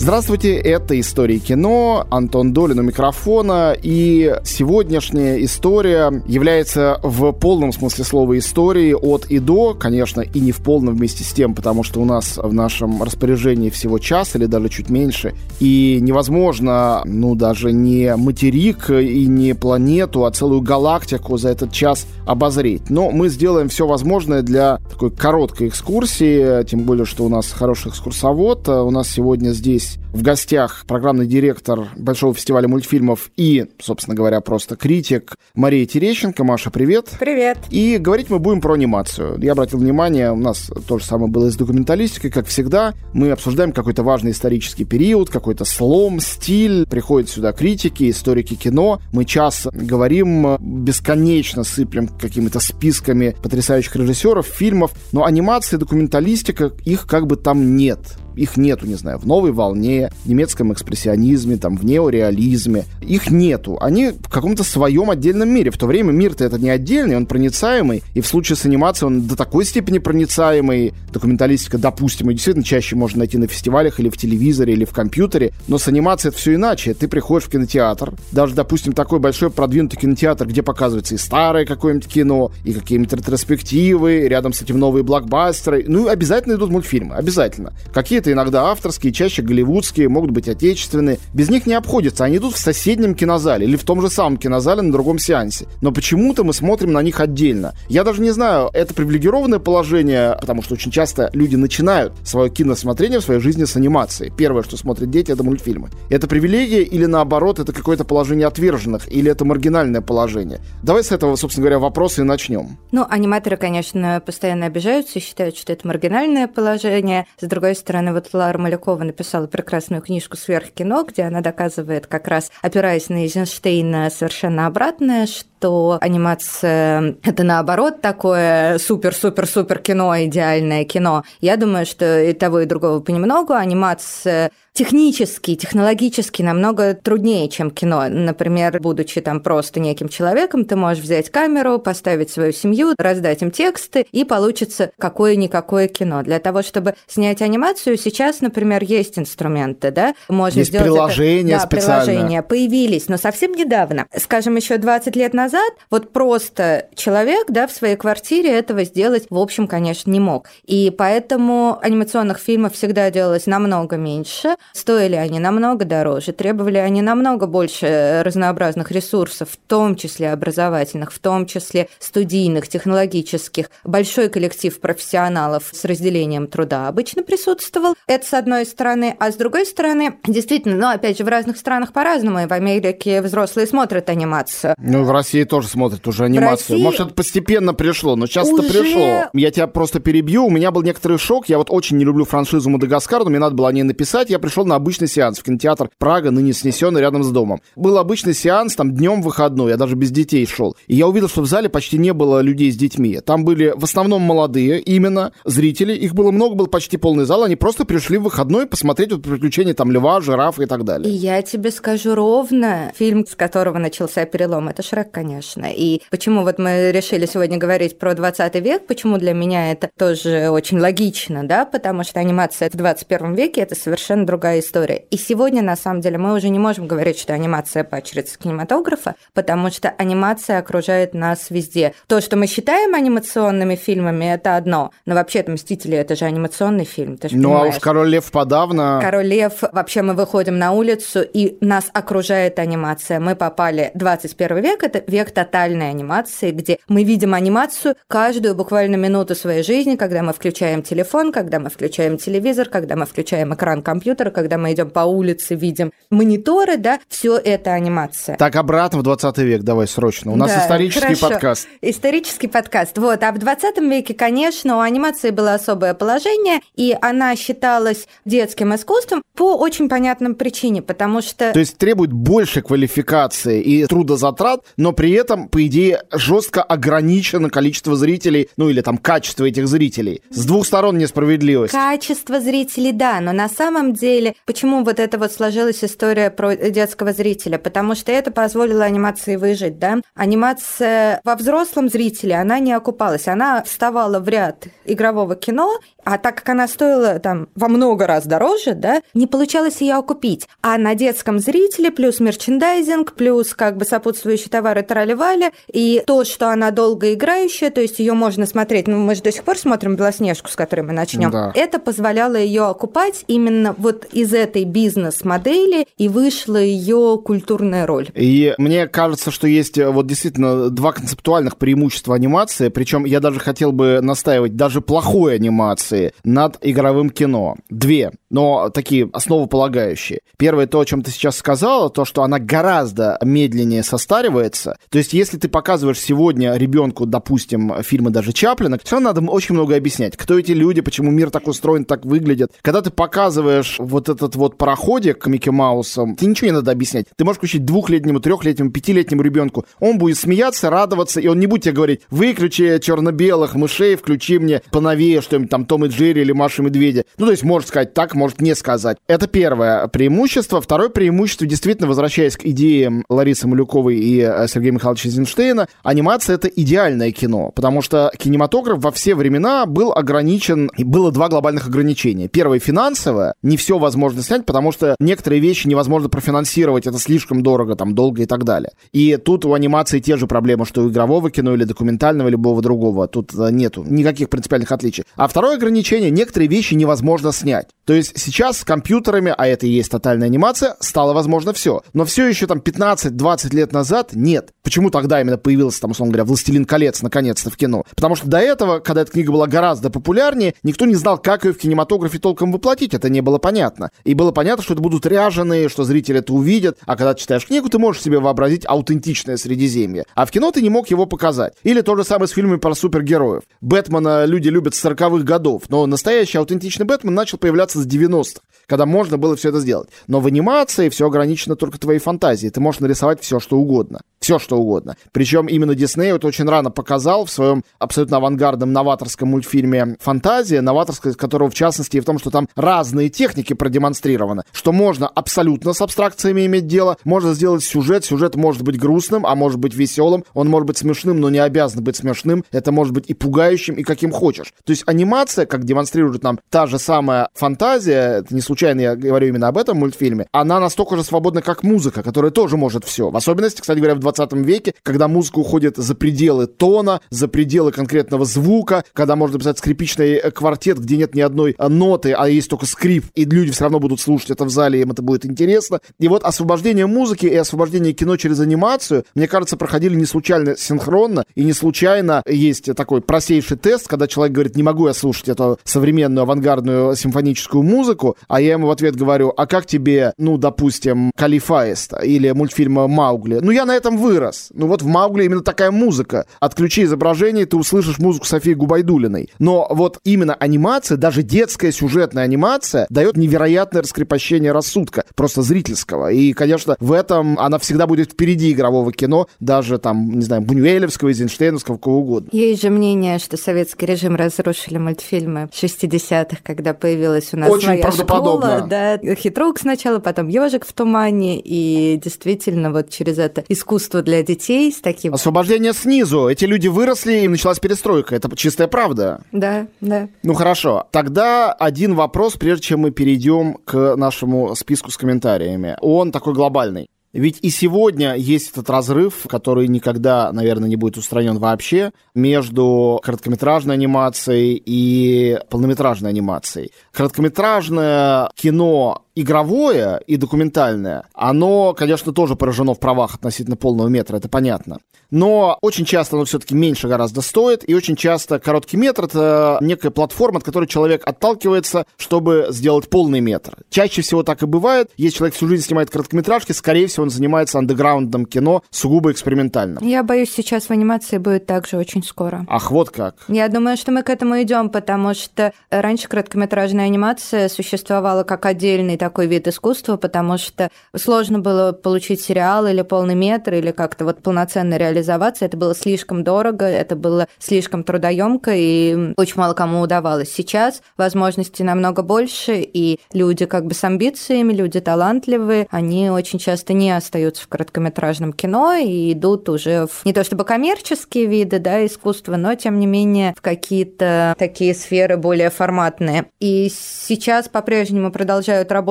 Здравствуйте, это «Истории кино», Антон Долин у микрофона, и сегодняшняя история является в полном смысле слова историей от и до, конечно, и не в полном вместе с тем, потому что у нас в нашем распоряжении всего час или даже чуть меньше, и невозможно, ну, даже не материк и не планету, а целую галактику за этот час обозреть. Но мы сделаем все возможное для такой короткой экскурсии, тем более, что у нас хороший экскурсовод, у нас сегодня здесь в гостях программный директор Большого фестиваля мультфильмов и, собственно говоря, просто критик Мария Терещенко. Маша, привет. Привет. И говорить мы будем про анимацию. Я обратил внимание, у нас то же самое было и с документалистикой, как всегда. Мы обсуждаем какой-то важный исторический период, какой-то слом, стиль. Приходят сюда критики, историки кино. Мы час говорим, бесконечно сыплем какими-то списками потрясающих режиссеров, фильмов. Но анимация, документалистика, их как бы там нет их нету, не знаю, в новой волне, немецком экспрессионизме, там, в неореализме. Их нету. Они в каком-то своем отдельном мире. В то время мир-то это не отдельный, он проницаемый. И в случае с анимацией он до такой степени проницаемый. Документалистика, допустим, и действительно чаще можно найти на фестивалях или в телевизоре, или в компьютере. Но с анимацией это все иначе. Ты приходишь в кинотеатр, даже, допустим, такой большой продвинутый кинотеатр, где показывается и старое какое-нибудь кино, и какие-нибудь ретроспективы, рядом с этим новые блокбастеры. Ну, обязательно идут мультфильмы, обязательно. Какие-то иногда авторские, чаще голливудские, могут быть отечественные. Без них не обходится. Они идут в соседнем кинозале или в том же самом кинозале на другом сеансе. Но почему-то мы смотрим на них отдельно. Я даже не знаю, это привилегированное положение, потому что очень часто люди начинают свое киносмотрение в своей жизни с анимации. Первое, что смотрят дети, это мультфильмы. Это привилегия или наоборот, это какое-то положение отверженных, или это маргинальное положение? Давай с этого, собственно говоря, вопроса и начнем. Ну, аниматоры, конечно, постоянно обижаются и считают, что это маргинальное положение. С другой стороны, вот Лара Малякова написала прекрасную книжку «Сверхкино», где она доказывает как раз, опираясь на Эйзенштейна, совершенно обратное, что анимация — это наоборот такое супер-супер-супер кино, идеальное кино. Я думаю, что и того, и другого понемногу. Анимация технически, технологически намного труднее, чем кино. Например, будучи там просто неким человеком, ты можешь взять камеру, поставить свою семью, раздать им тексты, и получится какое-никакое кино. Для того, чтобы снять анимацию, сейчас, например, есть инструменты, да? Можно есть сделать приложения это... да, приложения появились, но совсем недавно. Скажем, еще 20 лет назад вот просто человек, да, в своей квартире этого сделать, в общем, конечно, не мог. И поэтому анимационных фильмов всегда делалось намного меньше, Стоили они намного дороже, требовали они намного больше разнообразных ресурсов, в том числе образовательных, в том числе студийных, технологических. Большой коллектив профессионалов с разделением труда обычно присутствовал. Это с одной стороны. А с другой стороны, действительно, ну, опять же, в разных странах по-разному. И в Америке взрослые смотрят анимацию. Ну, в России тоже смотрят уже анимацию. России... Может, это постепенно пришло, но сейчас уже... это пришло. Я тебя просто перебью. У меня был некоторый шок. Я вот очень не люблю франшизу «Мадагаскар», но мне надо было о ней написать. Я пришел на обычный сеанс в кинотеатр Прага, ныне снесенный рядом с домом. Был обычный сеанс, там днем выходной, я даже без детей шел. И я увидел, что в зале почти не было людей с детьми. Там были в основном молодые именно зрители, их было много, был почти полный зал, они просто пришли в выходной посмотреть вот приключения там льва, жирафа и так далее. И я тебе скажу ровно, фильм, с которого начался перелом, это Шрек, конечно. И почему вот мы решили сегодня говорить про 20 век, почему для меня это тоже очень логично, да, потому что анимация в 21 веке это совершенно другая другая история. И сегодня, на самом деле, мы уже не можем говорить, что анимация поощряется кинематографа, потому что анимация окружает нас везде. То, что мы считаем анимационными фильмами, это одно. Но вообще это «Мстители» — это же анимационный фильм, ты Ну, понимаешь. а уж «Король лев» подавно. «Король лев» — вообще мы выходим на улицу, и нас окружает анимация. Мы попали... 21 век — это век тотальной анимации, где мы видим анимацию каждую буквально минуту своей жизни, когда мы включаем телефон, когда мы включаем телевизор, когда мы включаем экран компьютера, мониторы, когда мы идем по улице, видим мониторы, да, все это анимация. Так, обратно в 20 век давай срочно. У нас да, исторический хорошо. подкаст. Исторический подкаст. Вот. А в 20 веке, конечно, у анимации было особое положение, и она считалась детским искусством по очень понятным причине, потому что... То есть требует больше квалификации и трудозатрат, но при при этом, по идее, жестко ограничено количество зрителей, ну или там качество этих зрителей. С двух сторон несправедливость. Качество зрителей, да, но на самом деле, почему вот это вот сложилась история про детского зрителя? Потому что это позволило анимации выжить, да? Анимация во взрослом зрителе, она не окупалась, она вставала в ряд игрового кино, а так как она стоила там во много раз дороже, да, не получалось ее окупить. А на детском зрителе плюс мерчендайзинг, плюс как бы сопутствующие товары тролливали, и то, что она долго играющая, то есть ее можно смотреть, ну мы же до сих пор смотрим Белоснежку, с которой мы начнем. Да. Это позволяло ее окупать именно вот из этой бизнес-модели и вышла ее культурная роль. И мне кажется, что есть э, вот действительно два концептуальных преимущества анимации, причем я даже хотел бы настаивать даже плохой анимации над игровым кино. Две, но такие основополагающие. Первое, то, о чем ты сейчас сказала, то, что она гораздо медленнее состаривается. То есть, если ты показываешь сегодня ребенку, допустим, фильмы даже Чаплина, все надо очень много объяснять. Кто эти люди, почему мир так устроен, так выглядит. Когда ты показываешь вот этот вот пароходик Микки Маусом, ты ничего не надо объяснять. Ты можешь включить двухлетнему, трехлетнему, пятилетнему ребенку. Он будет смеяться, радоваться, и он не будет тебе говорить, выключи черно-белых мышей, включи мне поновее что-нибудь там Том и Джерри или Маша и Медведя. Ну, то есть, может сказать так, может не сказать. Это первое преимущество. Второе преимущество, действительно, возвращаясь к идеям Ларисы Малюковой и э, Сергея Михайловича Эйзенштейна, анимация — это идеальное кино, потому что кинематограф во все времена был ограничен, и было два глобальных ограничения. Первое — финансовое. Не все возможно снять, потому что некоторые вещи невозможно профинансировать, это слишком дорого, там, долго и так далее. И тут у анимации те же проблемы, что у игрового кино или документального, любого другого. Тут э, нету никаких принципиальных отличий. А второе ограничение — некоторые вещи невозможно снять. То есть сейчас с компьютерами, а это и есть тотальная анимация, стало возможно все. Но все еще там 15-20 лет назад нет. Почему тогда именно появился, там, условно говоря, «Властелин колец» наконец-то в кино? Потому что до этого, когда эта книга была гораздо популярнее, никто не знал, как ее в кинематографе толком воплотить. Это не было понятно. И было понятно, что это будут ряженые, что зрители это увидят. А когда ты читаешь книгу, ты можешь себе вообразить аутентичное Средиземье. А в кино ты не мог его показать. Или то же самое с фильмами про супергероев. Бэтмена люди любят с 40-х годов, но настоящий аутентичный Бэтмен начал появляться с 90-х, когда можно было все это сделать. Но в анимации все ограничено только твоей фантазией. Ты можешь нарисовать все, что угодно. Все, что угодно. Причем именно Дисней это очень рано показал в своем абсолютно авангардном новаторском мультфильме «Фантазия», новаторская, которого в частности и в том, что там разные техники продемонстрированы, что можно абсолютно с абстракциями иметь дело, можно сделать сюжет, сюжет может быть грустным, а может быть веселым, он может быть смешным, но не обязан быть смешным, это может быть и пугающим, и каким хочешь. То есть анимация, как демонстрирует нам та же самая фантазия, это не случайно я говорю именно об этом мультфильме, она настолько же свободна, как музыка, которая тоже может все. В особенности, кстати говоря, в 20 веке, когда музыка уходит за пределы тона, за пределы конкретного звука, когда можно писать скрипичный квартет, где нет ни одной ноты, а есть только скрип, и люди все равно будут слушать это в зале, им это будет интересно. И вот освобождение музыки и освобождение кино через анимацию, мне кажется, проходили не случайно синхронно, и не случайно есть такой простейший тест, когда человек говорит, не могу я слушать эту современную авангардную симфоническую музыку, а я ему в ответ говорю, а как тебе, ну, допустим, Калифаест или мультфильм Маугли? Ну, я на этом вырос. Ну, вот в Маугли именно такая музыка. Отключи изображение, ты услышишь музыку Софии Губайдулиной. Но вот именно анимация, даже детская сюжетная анимация, дает невероятное раскрепощение рассудка, просто зрительского. И, конечно, в этом она всегда будет впереди игрового кино, даже там, не знаю, Бунюэлевского, Эйзенштейновского, кого угодно. Есть же мнение, что советский режим разрушили мультфильмы 60-х, когда появилась у нас Очень своя школа. Да, хитрук сначала, потом ежик в тумане, и действительно вот через это искусство для детей с таким... Освобождение снизу. Эти люди выросли, и началась перестройка. Это чистая правда. Да, да. Ну хорошо. Тогда один вопрос, прежде чем мы перейдем к нашему списку с комментариями. Он такой глобальный. Ведь и сегодня есть этот разрыв, который никогда, наверное, не будет устранен вообще, между короткометражной анимацией и полнометражной анимацией. Короткометражное кино игровое и документальное, оно, конечно, тоже поражено в правах относительно полного метра, это понятно. Но очень часто оно все-таки меньше гораздо стоит, и очень часто короткий метр — это некая платформа, от которой человек отталкивается, чтобы сделать полный метр. Чаще всего так и бывает. Если человек всю жизнь снимает короткометражки, скорее всего, он занимается андеграундным кино, сугубо экспериментальным. Я боюсь, сейчас в анимации будет также очень скоро. Ах, вот как. Я думаю, что мы к этому идем, потому что раньше короткометражная анимация существовала как отдельный такой вид искусства, потому что сложно было получить сериал или полный метр, или как-то вот полноценно реализоваться. Это было слишком дорого, это было слишком трудоемко, и очень мало кому удавалось. Сейчас возможностей намного больше, и люди как бы с амбициями, люди талантливые, они очень часто не остаются в короткометражном кино и идут уже в не то чтобы коммерческие виды да, искусства, но тем не менее в какие-то такие сферы более форматные. И сейчас по-прежнему продолжают работать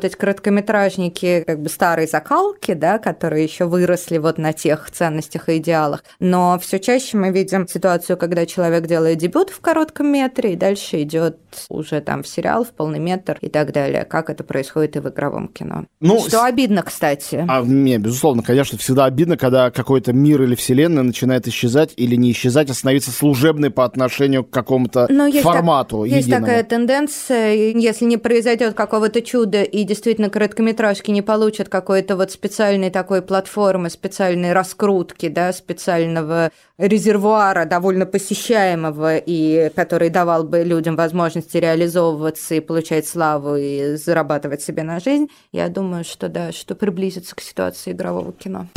короткометражники как бы старой закалки, да, которые еще выросли вот на тех ценностях и идеалах. Но все чаще мы видим ситуацию, когда человек делает дебют в коротком метре, и дальше идет уже там в сериал, в полный метр и так далее, как это происходит и в игровом кино. Ну, что обидно, кстати. А, не, безусловно, конечно, всегда обидно, когда какой-то мир или вселенная начинает исчезать или не исчезать, а становиться служебной по отношению к какому-то формату. Есть, есть такая тенденция, если не произойдет какого-то чуда и действительно короткометражки не получат какой-то вот специальной такой платформы, специальной раскрутки, да, специального резервуара довольно посещаемого и который давал бы людям возможности реализовываться и получать славу и зарабатывать себе на жизнь, я думаю, что да, что приблизится к ситуации игрового кино.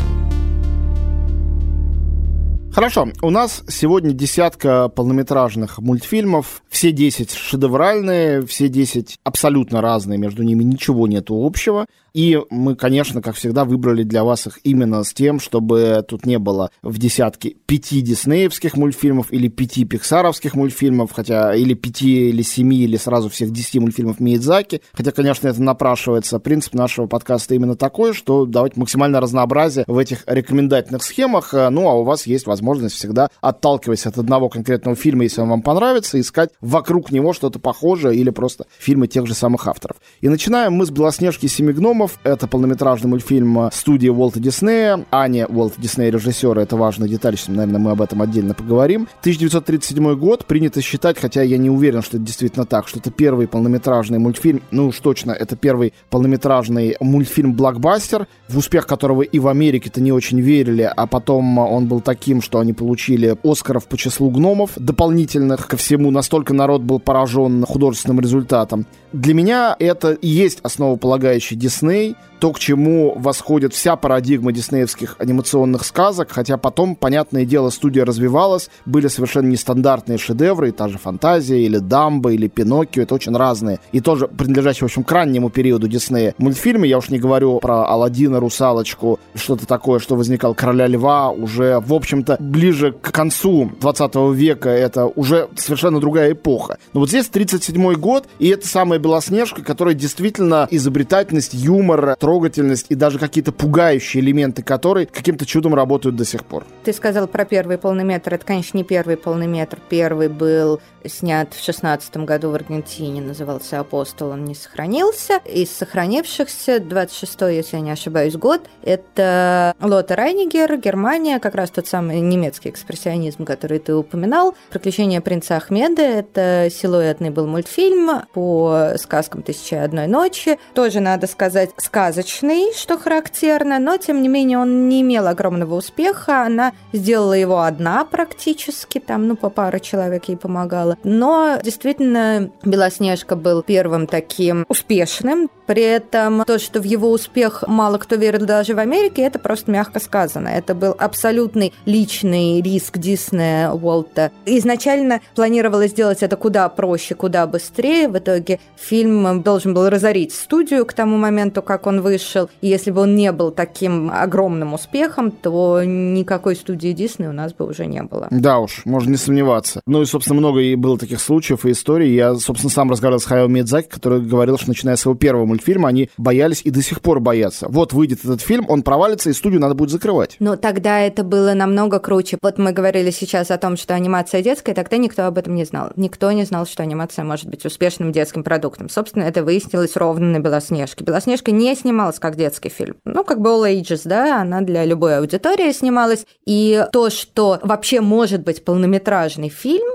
Хорошо, у нас сегодня десятка полнометражных мультфильмов, все 10 шедевральные, все 10 абсолютно разные, между ними ничего нету общего. И мы, конечно, как всегда, выбрали для вас их именно с тем, чтобы тут не было в десятке пяти диснеевских мультфильмов или пяти пиксаровских мультфильмов, хотя или пяти, или семи, или сразу всех десяти мультфильмов Миядзаки. Хотя, конечно, это напрашивается. Принцип нашего подкаста именно такой, что давать максимальное разнообразие в этих рекомендательных схемах. Ну, а у вас есть возможность всегда, отталкиваясь от одного конкретного фильма, если он вам понравится, искать вокруг него что-то похожее или просто фильмы тех же самых авторов. И начинаем мы с «Белоснежки и семи гномов», фильмов. Это полнометражный мультфильм студии Уолта Диснея, а не Уолта Диснея режиссера. Это важная деталь, сейчас, наверное, мы об этом отдельно поговорим. 1937 год принято считать, хотя я не уверен, что это действительно так, что это первый полнометражный мультфильм, ну уж точно, это первый полнометражный мультфильм-блокбастер, в успех которого и в Америке-то не очень верили, а потом он был таким, что они получили Оскаров по числу гномов дополнительных ко всему. Настолько народ был поражен художественным результатом. Для меня это и есть основополагающий Дисней, то, к чему восходит вся парадигма диснеевских анимационных сказок, хотя потом, понятное дело, студия развивалась, были совершенно нестандартные шедевры, и та же «Фантазия», или «Дамба», или «Пиноккио», это очень разные, и тоже принадлежащие, в общем, к раннему периоду Диснея мультфильмы, я уж не говорю про «Аладдина», «Русалочку», что-то такое, что возникал «Короля льва», уже, в общем-то, ближе к концу 20 века, это уже совершенно другая эпоха. Но вот здесь 37 год, и это самая Белоснежка, которая действительно изобретательность, юмор, трогательность и даже какие-то пугающие элементы, которые каким-то чудом работают до сих пор. Ты сказал про первый полный метр. Это, конечно, не первый полный метр. Первый был снят в шестнадцатом году в Аргентине, назывался «Апостол», он не сохранился. Из сохранившихся, 26-й, если я не ошибаюсь, год, это Лота Райнигер, Германия, как раз тот самый немецкий экспрессионизм, который ты упоминал. «Приключения принца Ахмеда» — это силуэтный был мультфильм по сказкам «Тысяча одной ночи». Тоже, надо сказать, сказочный, что характерно, но, тем не менее, он не имел огромного успеха. Она сделала его одна практически, там, ну, по пару человек ей помогала. Но действительно Белоснежка был первым таким успешным. При этом то, что в его успех мало кто верил даже в Америке, это просто мягко сказано. Это был абсолютный личный риск Диснея Уолта. Изначально планировалось сделать это куда проще, куда быстрее. В итоге фильм должен был разорить студию к тому моменту, как он вышел. И если бы он не был таким огромным успехом, то никакой студии Дисней у нас бы уже не было. Да уж, можно не сомневаться. Ну и, собственно, много и было таких случаев и историй. Я, собственно, сам разговаривал с Хайо Мидзаки, который говорил, что начиная с своего первого мультфильма, они боялись и до сих пор боятся. Вот выйдет этот фильм, он провалится, и студию надо будет закрывать. Но тогда это было намного круче. Вот мы говорили сейчас о том, что анимация детская, тогда никто об этом не знал. Никто не знал, что анимация может быть успешным детским продуктом. Собственно, это выяснилось ровно на «Белоснежке». «Белоснежка» не снималась как детский фильм. Ну, как бы all ages, да, она для любой аудитории снималась. И то, что вообще может быть полнометражный фильм,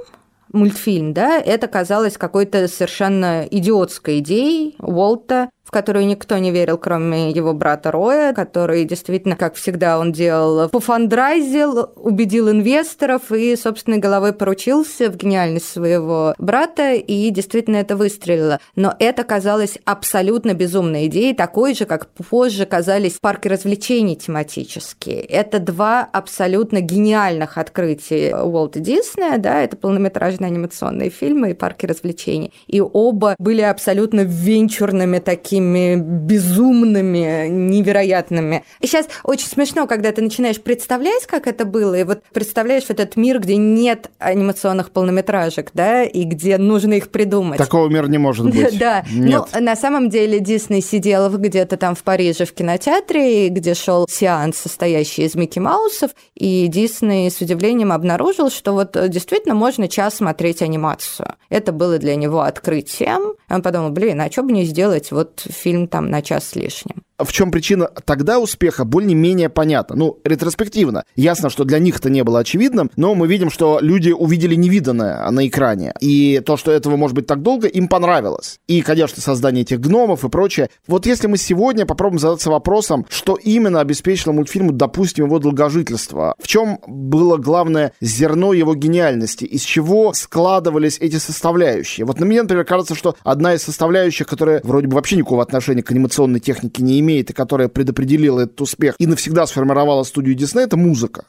мультфильм, да, это казалось какой-то совершенно идиотской идеей Уолта. В которую никто не верил, кроме его брата Роя, который действительно, как всегда, он делал, пофандрайзил, убедил инвесторов и собственной головой поручился в гениальность своего брата, и действительно это выстрелило. Но это казалось абсолютно безумной идеей, такой же, как позже казались парки развлечений тематические. Это два абсолютно гениальных открытия Уолта Диснея, да, это полнометражные анимационные фильмы и парки развлечений. И оба были абсолютно венчурными такими такими безумными, невероятными. И сейчас очень смешно, когда ты начинаешь представлять, как это было, и вот представляешь вот этот мир, где нет анимационных полнометражек, да, и где нужно их придумать. Такого мира не может быть. Да, но на самом деле Дисней сидел где-то там в Париже в кинотеатре, где шел сеанс, состоящий из Микки Маусов, и Дисней с удивлением обнаружил, что вот действительно можно час смотреть анимацию. Это было для него открытием. Он подумал, блин, а что бы не сделать вот фильм там на час с лишним в чем причина тогда успеха, более-менее понятно. Ну, ретроспективно. Ясно, что для них это не было очевидным, но мы видим, что люди увидели невиданное на экране. И то, что этого может быть так долго, им понравилось. И, конечно, создание этих гномов и прочее. Вот если мы сегодня попробуем задаться вопросом, что именно обеспечило мультфильму, допустим, его долгожительство, в чем было главное зерно его гениальности, из чего складывались эти составляющие. Вот на меня, например, кажется, что одна из составляющих, которая вроде бы вообще никакого отношения к анимационной технике не имеет, имеет и которая предопределила этот успех и навсегда сформировала студию Дисней, это музыка.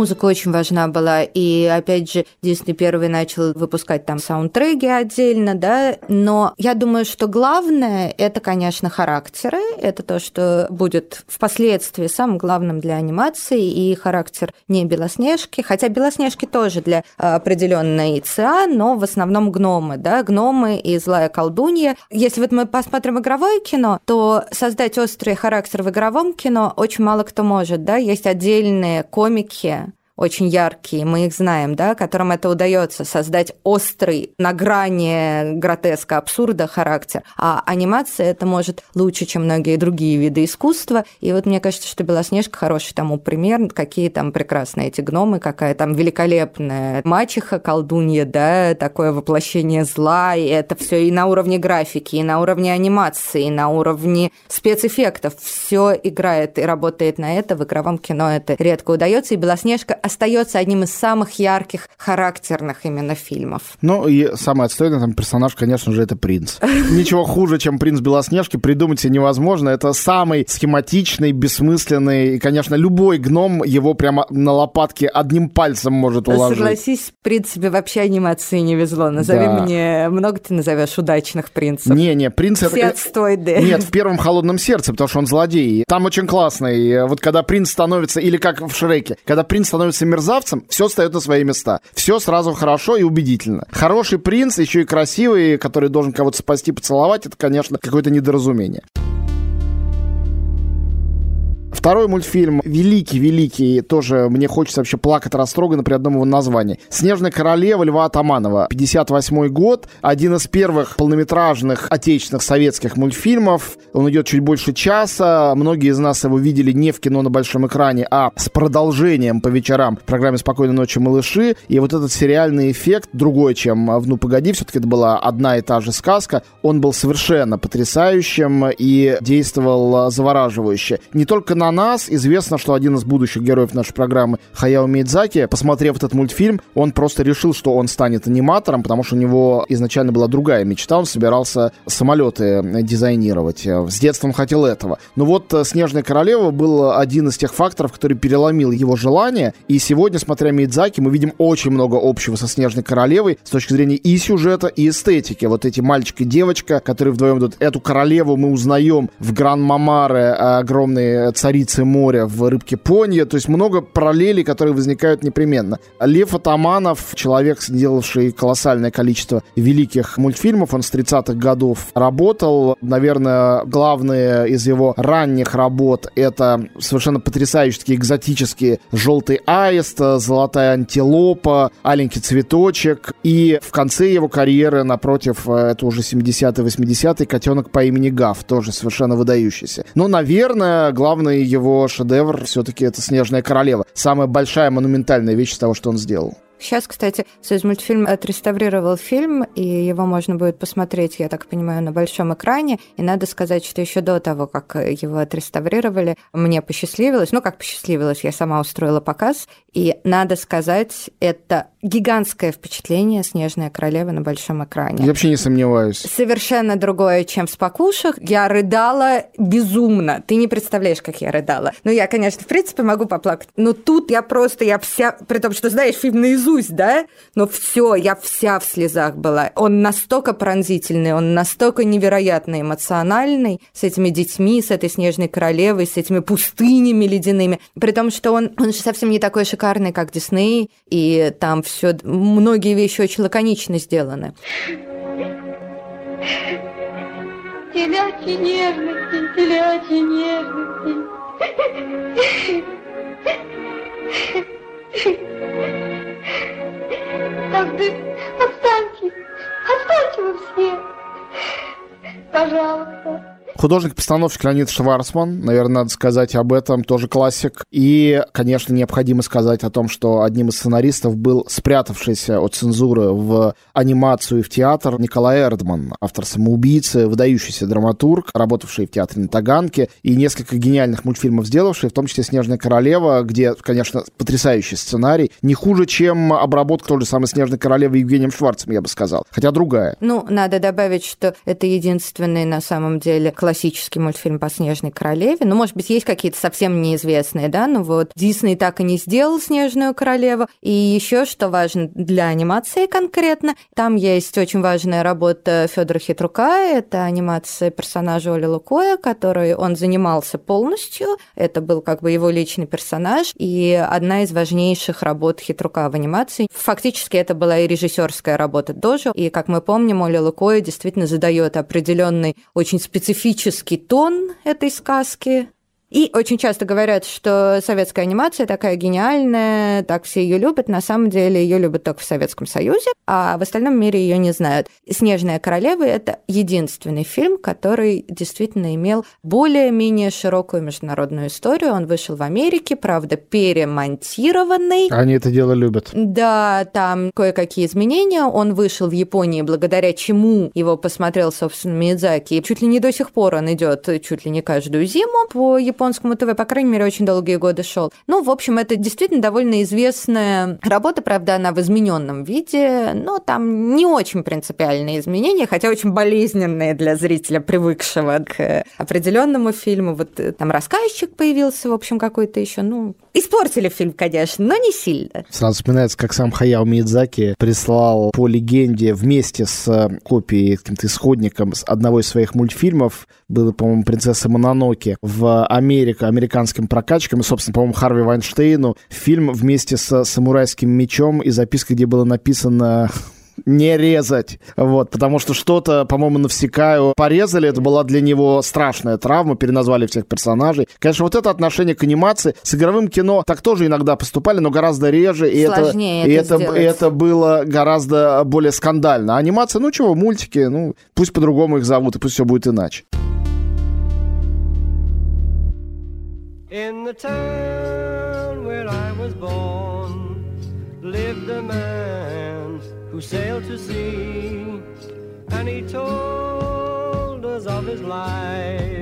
Музыка очень важна была, и опять же, Дисней первый начал выпускать там саундтреки отдельно, да, но я думаю, что главное это, конечно, характеры, это то, что будет впоследствии самым главным для анимации, и характер не Белоснежки, хотя Белоснежки тоже для определенной ЦА, но в основном гномы, да, гномы и злая колдунья. Если вот мы посмотрим игровое кино, то создать острый характер в игровом кино очень мало кто может, да, есть отдельные комики, очень яркие, мы их знаем, да, которым это удается создать острый, на грани гротеска, абсурда характер. А анимация это может лучше, чем многие другие виды искусства. И вот мне кажется, что Белоснежка хороший тому пример, какие там прекрасные эти гномы, какая там великолепная мачеха, колдунья, да, такое воплощение зла, и это все и на уровне графики, и на уровне анимации, и на уровне спецэффектов. Все играет и работает на это. В игровом кино это редко удается, и Белоснежка остается одним из самых ярких, характерных именно фильмов. Ну и самый отстойный там персонаж, конечно же, это принц. Ничего хуже, чем принц Белоснежки, придумать себе невозможно. Это самый схематичный, бессмысленный, и, конечно, любой гном его прямо на лопатке одним пальцем может уложить. Согласись, в принципе, вообще анимации не везло. Назови да. мне, много ты назовешь удачных принцев? Не-не, принц Все это... отстойные. Нет, в первом холодном сердце, потому что он злодей. Там очень классный. Вот когда принц становится, или как в Шреке, когда принц становится становится мерзавцем, все встает на свои места. Все сразу хорошо и убедительно. Хороший принц, еще и красивый, который должен кого-то спасти, поцеловать, это, конечно, какое-то недоразумение. Второй мультфильм великий-великий, тоже мне хочется вообще плакать растроганно при одном его названии. «Снежная королева» Льва Атаманова. 58 год. Один из первых полнометражных отечественных советских мультфильмов. Он идет чуть больше часа. Многие из нас его видели не в кино на большом экране, а с продолжением по вечерам в программе «Спокойной ночи, малыши». И вот этот сериальный эффект, другой, чем в «Ну, погоди», все-таки это была одна и та же сказка, он был совершенно потрясающим и действовал завораживающе. Не только на нас. Известно, что один из будущих героев нашей программы Хаяо Мидзаки, посмотрев этот мультфильм, он просто решил, что он станет аниматором, потому что у него изначально была другая мечта. Он собирался самолеты дизайнировать. С детства он хотел этого. Но вот «Снежная королева» был один из тех факторов, который переломил его желание. И сегодня, смотря Мидзаки, мы видим очень много общего со «Снежной королевой» с точки зрения и сюжета, и эстетики. Вот эти мальчик и девочка, которые вдвоем идут. Эту королеву мы узнаем в Гран-Мамаре, огромные цари «Царицы моря» в «Рыбке Понья». То есть много параллелей, которые возникают непременно. Лев Атаманов, человек, сделавший колоссальное количество великих мультфильмов, он с 30-х годов работал. Наверное, главное из его ранних работ — это совершенно потрясающие такие экзотические «Желтый аист», «Золотая антилопа», «Аленький цветочек». И в конце его карьеры, напротив, это уже 70-80-е, «Котенок по имени Гав», тоже совершенно выдающийся. Но, наверное, главный его шедевр все-таки это «Снежная королева». Самая большая монументальная вещь того, что он сделал. Сейчас, кстати, Союз мультфильм отреставрировал фильм, и его можно будет посмотреть, я так понимаю, на большом экране. И надо сказать, что еще до того, как его отреставрировали, мне посчастливилось, ну как посчастливилось, я сама устроила показ, и надо сказать, это гигантское впечатление «Снежная королева» на большом экране. Я вообще не сомневаюсь. Совершенно другое, чем в «Спокушах». Я рыдала безумно. Ты не представляешь, как я рыдала. Ну, я, конечно, в принципе, могу поплакать. Но тут я просто, я вся... При том, что знаешь фильм наизусть, да? Но все, я вся в слезах была. Он настолько пронзительный, он настолько невероятно эмоциональный с этими детьми, с этой «Снежной королевой», с этими пустынями ледяными. При том, что он, он же совсем не такой шикарный, как Дисней, и там все, многие вещи очень лаконично сделаны. Телячьи нежности, телячьи нежности. Так ты отстаньте, отстаньте вы все. Пожалуйста. Художник-постановщик Леонид Шварцман, наверное, надо сказать об этом, тоже классик. И, конечно, необходимо сказать о том, что одним из сценаристов был спрятавшийся от цензуры в анимацию и в театр Николай Эрдман, автор «Самоубийцы», выдающийся драматург, работавший в театре на Таганке и несколько гениальных мультфильмов сделавший, в том числе «Снежная королева», где, конечно, потрясающий сценарий, не хуже, чем обработка той же самой «Снежной королевы» Евгением Шварцем, я бы сказал, хотя другая. Ну, надо добавить, что это единственный, на самом деле, классический мультфильм по «Снежной королеве». Ну, может быть, есть какие-то совсем неизвестные, да, но вот Дисней так и не сделал «Снежную королеву». И еще, что важно для анимации конкретно, там есть очень важная работа Федора Хитрука, это анимация персонажа Оли Лукоя, который он занимался полностью, это был как бы его личный персонаж, и одна из важнейших работ Хитрука в анимации. Фактически это была и режиссерская работа тоже, и, как мы помним, Оля Лукоя действительно задает определенный, очень специфический специфический тон этой сказки, и очень часто говорят, что советская анимация такая гениальная, так все ее любят. На самом деле ее любят только в Советском Союзе, а в остальном мире ее не знают. «Снежная королева» — это единственный фильм, который действительно имел более-менее широкую международную историю. Он вышел в Америке, правда, перемонтированный. Они это дело любят. Да, там кое-какие изменения. Он вышел в Японии, благодаря чему его посмотрел, собственно, Мидзаки. И чуть ли не до сих пор он идет чуть ли не каждую зиму по Японии японскому ТВ, по крайней мере, очень долгие годы шел. Ну, в общем, это действительно довольно известная работа, правда, она в измененном виде, но там не очень принципиальные изменения, хотя очень болезненные для зрителя, привыкшего к определенному фильму. Вот э, там рассказчик появился, в общем, какой-то еще, ну, испортили фильм, конечно, но не сильно. Сразу вспоминается, как сам Хаяо Миядзаки прислал по легенде вместе с э, копией, каким-то исходником с одного из своих мультфильмов, было, по-моему, «Принцесса Мононоки», в Америку Америка, американским прокачкам, и, собственно, по-моему, Харви Вайнштейну, фильм вместе с самурайским мечом и запиской, где было написано не резать. Вот, потому что что-то, по-моему, Навсекаю порезали. Это была для него страшная травма. Переназвали всех персонажей. Конечно, вот это отношение к анимации с игровым кино так тоже иногда поступали, но гораздо реже. И Сложнее это, это, это, это было гораздо более скандально. А анимация, ну чего, мультики, ну пусть по-другому их зовут, и пусть все будет иначе. In the town sailed to sea, and he told us of his life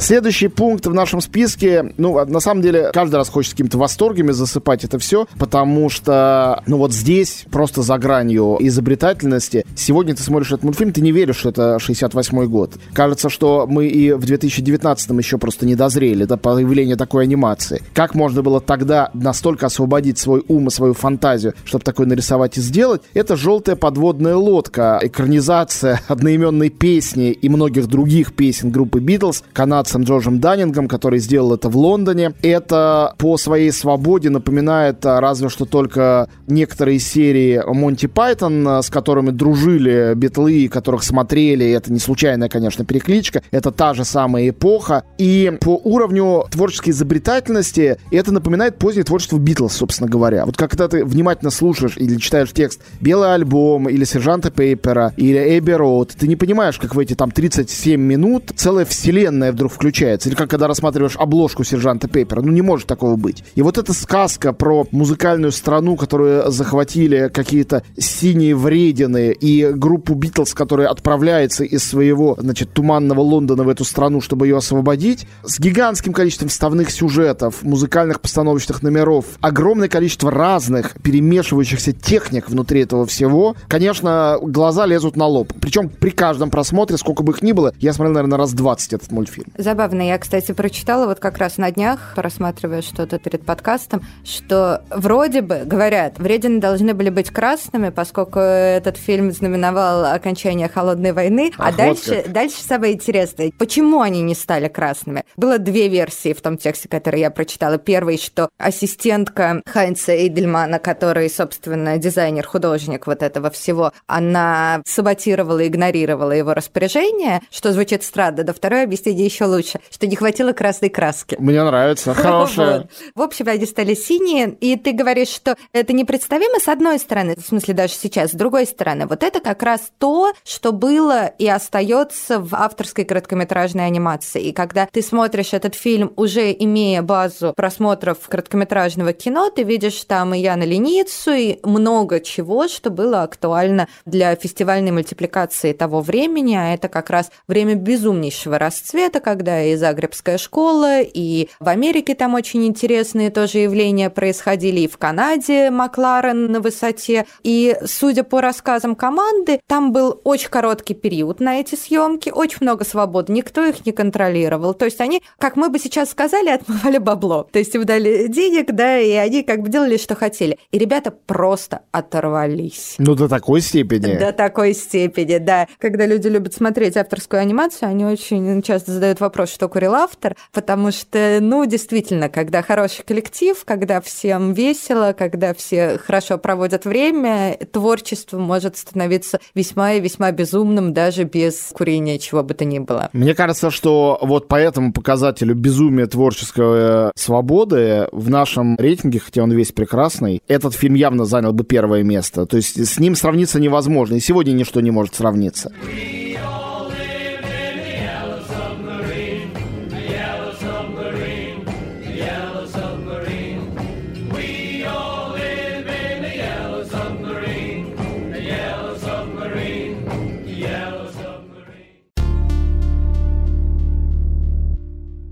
Следующий пункт в нашем списке, ну, на самом деле, каждый раз хочется какими-то восторгами засыпать это все, потому что, ну, вот здесь просто за гранью изобретательности. Сегодня ты смотришь этот мультфильм, ты не веришь, что это 68 год. Кажется, что мы и в 2019 еще просто не дозрели до появления такой анимации. Как можно было тогда настолько освободить свой ум и свою фантазию, чтобы такое нарисовать и сделать? Это «Желтая подводная лодка», экранизация одноименной песни и многих других песен группы Битлз канадцем Джорджем Даннингом, который сделал это в Лондоне. Это по своей свободе напоминает а, разве что только некоторые серии Монти Пайтон, а, с которыми дружили битлы, которых смотрели. Это не случайная, конечно, перекличка. Это та же самая эпоха. И по уровню творческой изобретательности это напоминает позднее творчество Битлз, собственно говоря. Вот когда ты внимательно слушаешь или читаешь текст «Белый альбом» или «Сержанта Пейпера» или «Эбби Роуд», ты не понимаешь, как в эти там 37 минут целая вселенная вдруг включается. Или как когда рассматриваешь обложку «Сержанта Пейпера». Ну, не может такого быть. И вот эта сказка про музыкальную страну, которую захватили какие-то синие вредины, и группу Битлз, которая отправляется из своего, значит, туманного Лондона в эту страну, чтобы ее освободить, с гигантским количеством вставных сюжетов, музыкальных постановочных номеров, огромное количество разных перемешивающихся техник внутри этого всего, конечно, глаза лезут на лоб. Причем при каждом просмотре, сколько бы их ни было, я смотрел, наверное, раз 20 этот мультфильм. Забавно. Я, кстати, прочитала вот как раз на днях, рассматривая что-то перед подкастом, что вроде бы, говорят, вредины должны были быть красными, поскольку этот фильм знаменовал окончание Холодной войны. Ах, а дальше, вот дальше самое интересное. Почему они не стали красными? Было две версии в том тексте, который я прочитала. Первый, что ассистентка Хайнца Эйдельмана, который, собственно, дизайнер, художник вот этого всего, она саботировала, игнорировала его распоряжение, что звучит странно. Да второе объяснение еще лучше, что не хватило красной краски. Мне нравится, хорошая. В общем, они стали синие, и ты говоришь, что это непредставимо с одной стороны, в смысле даже сейчас, с другой стороны. Вот это как раз то, что было и остается в авторской короткометражной анимации. И когда ты смотришь этот фильм, уже имея базу просмотров короткометражного кино, ты видишь там и Яна Леницу, и много чего, что было актуально для фестивальной мультипликации того времени, а это как раз время безумнейшего расцвета, когда и Загребская школа, и в Америке там очень интересные тоже явления происходили, и в Канаде Макларен на высоте. И, судя по рассказам команды, там был очень короткий период на эти съемки, очень много свободы, никто их не контролировал. То есть они, как мы бы сейчас сказали, отмывали бабло. То есть им дали денег, да, и они как бы делали, что хотели. И ребята просто оторвались. Ну, до такой степени. До такой степени, да. Когда люди любят смотреть авторскую анимацию, они очень часто задают вопрос, что курил автор, потому что, ну, действительно, когда хороший коллектив, когда всем весело, когда все хорошо проводят время, творчество может становиться весьма и весьма безумным даже без курения чего бы то ни было. Мне кажется, что вот по этому показателю безумия творческой свободы в нашем рейтинге, хотя он весь прекрасный, этот фильм явно занял бы первое место. То есть с ним сравниться невозможно, и сегодня ничто не может сравниться.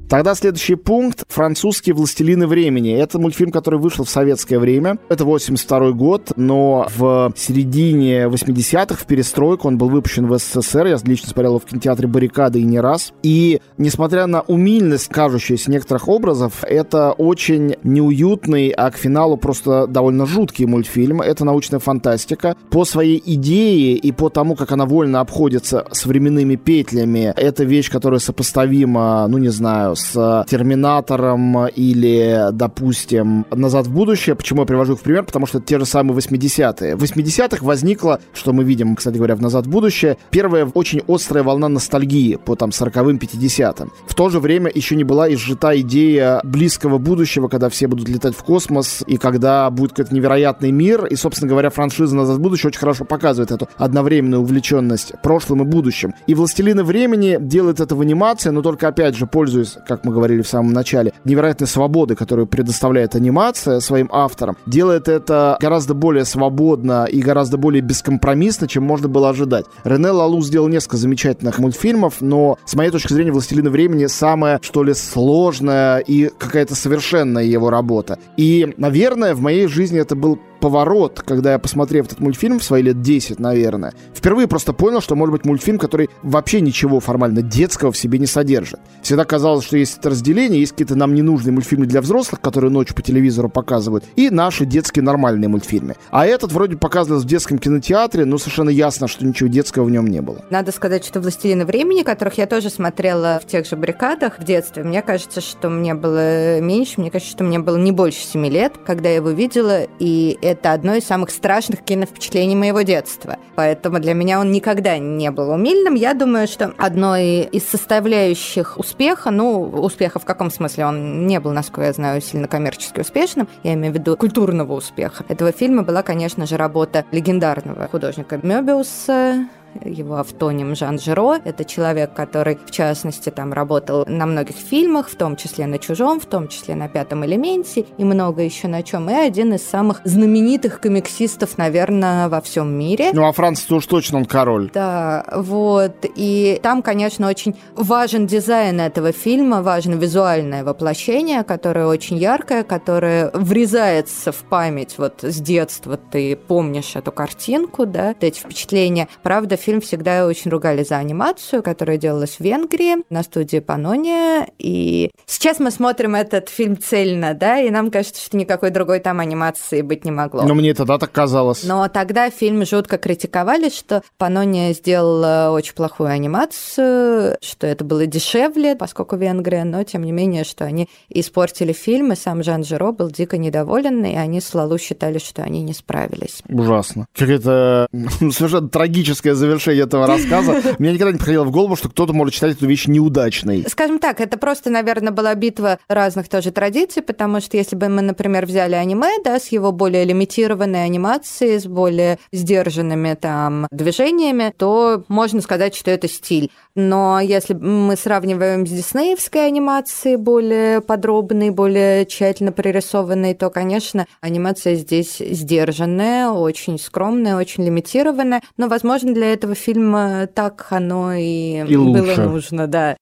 Тогда следующий пункт — «Французские властелины времени». Это мультфильм, который вышел в советское время. Это 82 год, но в середине 80-х, в перестройку, он был выпущен в СССР. Я лично смотрел его в кинотеатре «Баррикады» и не раз. И, несмотря на умильность, кажущуюся некоторых образов, это очень неуютный, а к финалу просто довольно жуткий мультфильм. Это научная фантастика. По своей идее и по тому, как она вольно обходится с временными петлями, это вещь, которая сопоставима, ну, не знаю, с Терминатором или, допустим, Назад в будущее. Почему я привожу их в пример? Потому что это те же самые 80-е. В 80-х возникла, что мы видим, кстати говоря, в Назад в будущее, первая очень острая волна ностальгии по там 40-м, 50-м. В то же время еще не была изжита идея близкого будущего, когда все будут летать в космос, и когда будет какой-то невероятный мир. И, собственно говоря, франшиза «Назад в будущее» очень хорошо показывает эту одновременную увлеченность прошлым и будущим. И «Властелины времени» делает это в анимации, но только, опять же, пользуясь как мы говорили в самом начале, невероятной свободы, которую предоставляет анимация своим авторам, делает это гораздо более свободно и гораздо более бескомпромиссно, чем можно было ожидать. Рене Лалу сделал несколько замечательных мультфильмов, но с моей точки зрения «Властелина времени» самая, что ли, сложная и какая-то совершенная его работа. И, наверное, в моей жизни это был поворот, когда я, посмотрев этот мультфильм в свои лет 10, наверное, впервые просто понял, что может быть мультфильм, который вообще ничего формально детского в себе не содержит. Всегда казалось, что есть это разделение, есть какие-то нам ненужные мультфильмы для взрослых, которые ночью по телевизору показывают, и наши детские нормальные мультфильмы. А этот вроде показывался в детском кинотеатре, но совершенно ясно, что ничего детского в нем не было. Надо сказать, что «Властелины времени», которых я тоже смотрела в тех же баррикадах в детстве, мне кажется, что мне было меньше, мне кажется, что мне было не больше 7 лет, когда я его видела, и это одно из самых страшных киновпечатлений моего детства. Поэтому для меня он никогда не был умильным. Я думаю, что одной из составляющих успеха, ну, успеха в каком смысле? Он не был, насколько я знаю, сильно коммерчески успешным, я имею в виду культурного успеха. Этого фильма была, конечно же, работа легендарного художника Мёбиуса, его автоним Жан Жиро. Это человек, который, в частности, там работал на многих фильмах, в том числе на «Чужом», в том числе на «Пятом элементе» и много еще на чем. И один из самых знаменитых комиксистов, наверное, во всем мире. Ну, а Франции уж точно он король. Да, вот. И там, конечно, очень важен дизайн этого фильма, важно визуальное воплощение, которое очень яркое, которое врезается в память вот с детства. Ты помнишь эту картинку, да, эти впечатления. Правда, фильм всегда очень ругали за анимацию, которая делалась в Венгрии на студии Панония. И сейчас мы смотрим этот фильм цельно, да, и нам кажется, что никакой другой там анимации быть не могло. Но мне тогда так казалось. Но тогда фильм жутко критиковали, что Панония сделала очень плохую анимацию, что это было дешевле, поскольку Венгрия, но тем не менее, что они испортили фильм, и сам Жан Жиро был дико недоволен, и они с Лалу считали, что они не справились. Ужасно. Какая-то совершенно трагическая завершение завершение этого рассказа, мне никогда не приходило в голову, что кто-то может считать эту вещь неудачной. Скажем так, это просто, наверное, была битва разных тоже традиций, потому что если бы мы, например, взяли аниме, да, с его более лимитированной анимацией, с более сдержанными там движениями, то можно сказать, что это стиль. Но если мы сравниваем с диснеевской анимацией, более подробной, более тщательно прорисованной, то, конечно, анимация здесь сдержанная, очень скромная, очень лимитированная. Но, возможно, для этого фильма так оно и, и было лучше. нужно, да.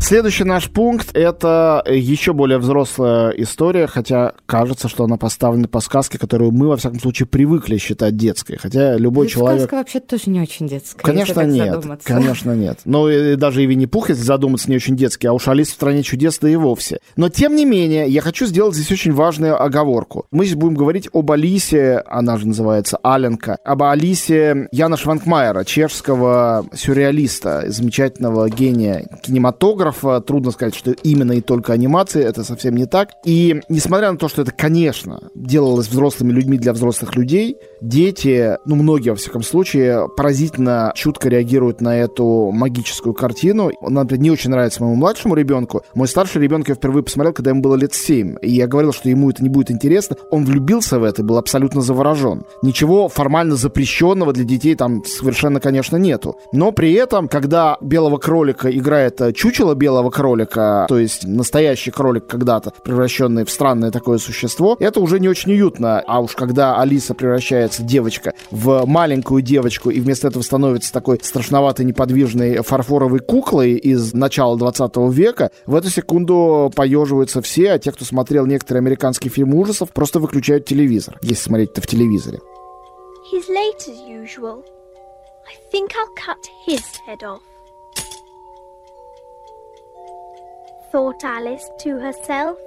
Следующий наш пункт — это еще более взрослая история, хотя кажется, что она поставлена по сказке, которую мы, во всяком случае, привыкли считать детской. Хотя любой Ведь человек... Сказка вообще тоже не очень детская, Конечно, нет. задуматься. Конечно, нет. Но и даже и Винни-Пух, если задуматься, не очень детский, а уж Алис в стране чудес, да и вовсе. Но, тем не менее, я хочу сделать здесь очень важную оговорку. Мы здесь будем говорить об Алисе, она же называется Аленка, об Алисе Яна Шванкмайера, чешского сюрреалиста, замечательного гения кинематографа, трудно сказать, что именно и только анимации, это совсем не так. И несмотря на то, что это, конечно, делалось взрослыми людьми для взрослых людей, дети, ну, многие, во всяком случае, поразительно чутко реагируют на эту магическую картину. Она, например, не очень нравится моему младшему ребенку. Мой старший ребенок я впервые посмотрел, когда ему было лет 7. И я говорил, что ему это не будет интересно. Он влюбился в это и был абсолютно заворожен. Ничего формально запрещенного для детей там совершенно, конечно, нету. Но при этом, когда белого кролика играет э, чучело белого кролика, то есть настоящий кролик когда-то, превращенный в странное такое существо, это уже не очень уютно. А уж когда Алиса превращается, девочка, в маленькую девочку и вместо этого становится такой страшноватой неподвижной фарфоровой куклой из начала 20 века, в эту секунду поеживаются все, а те, кто смотрел некоторые американские фильмы ужасов, просто выключают телевизор, если смотреть это в телевизоре. He's late as usual. I think I'll cut his head off. Thought Alice to herself.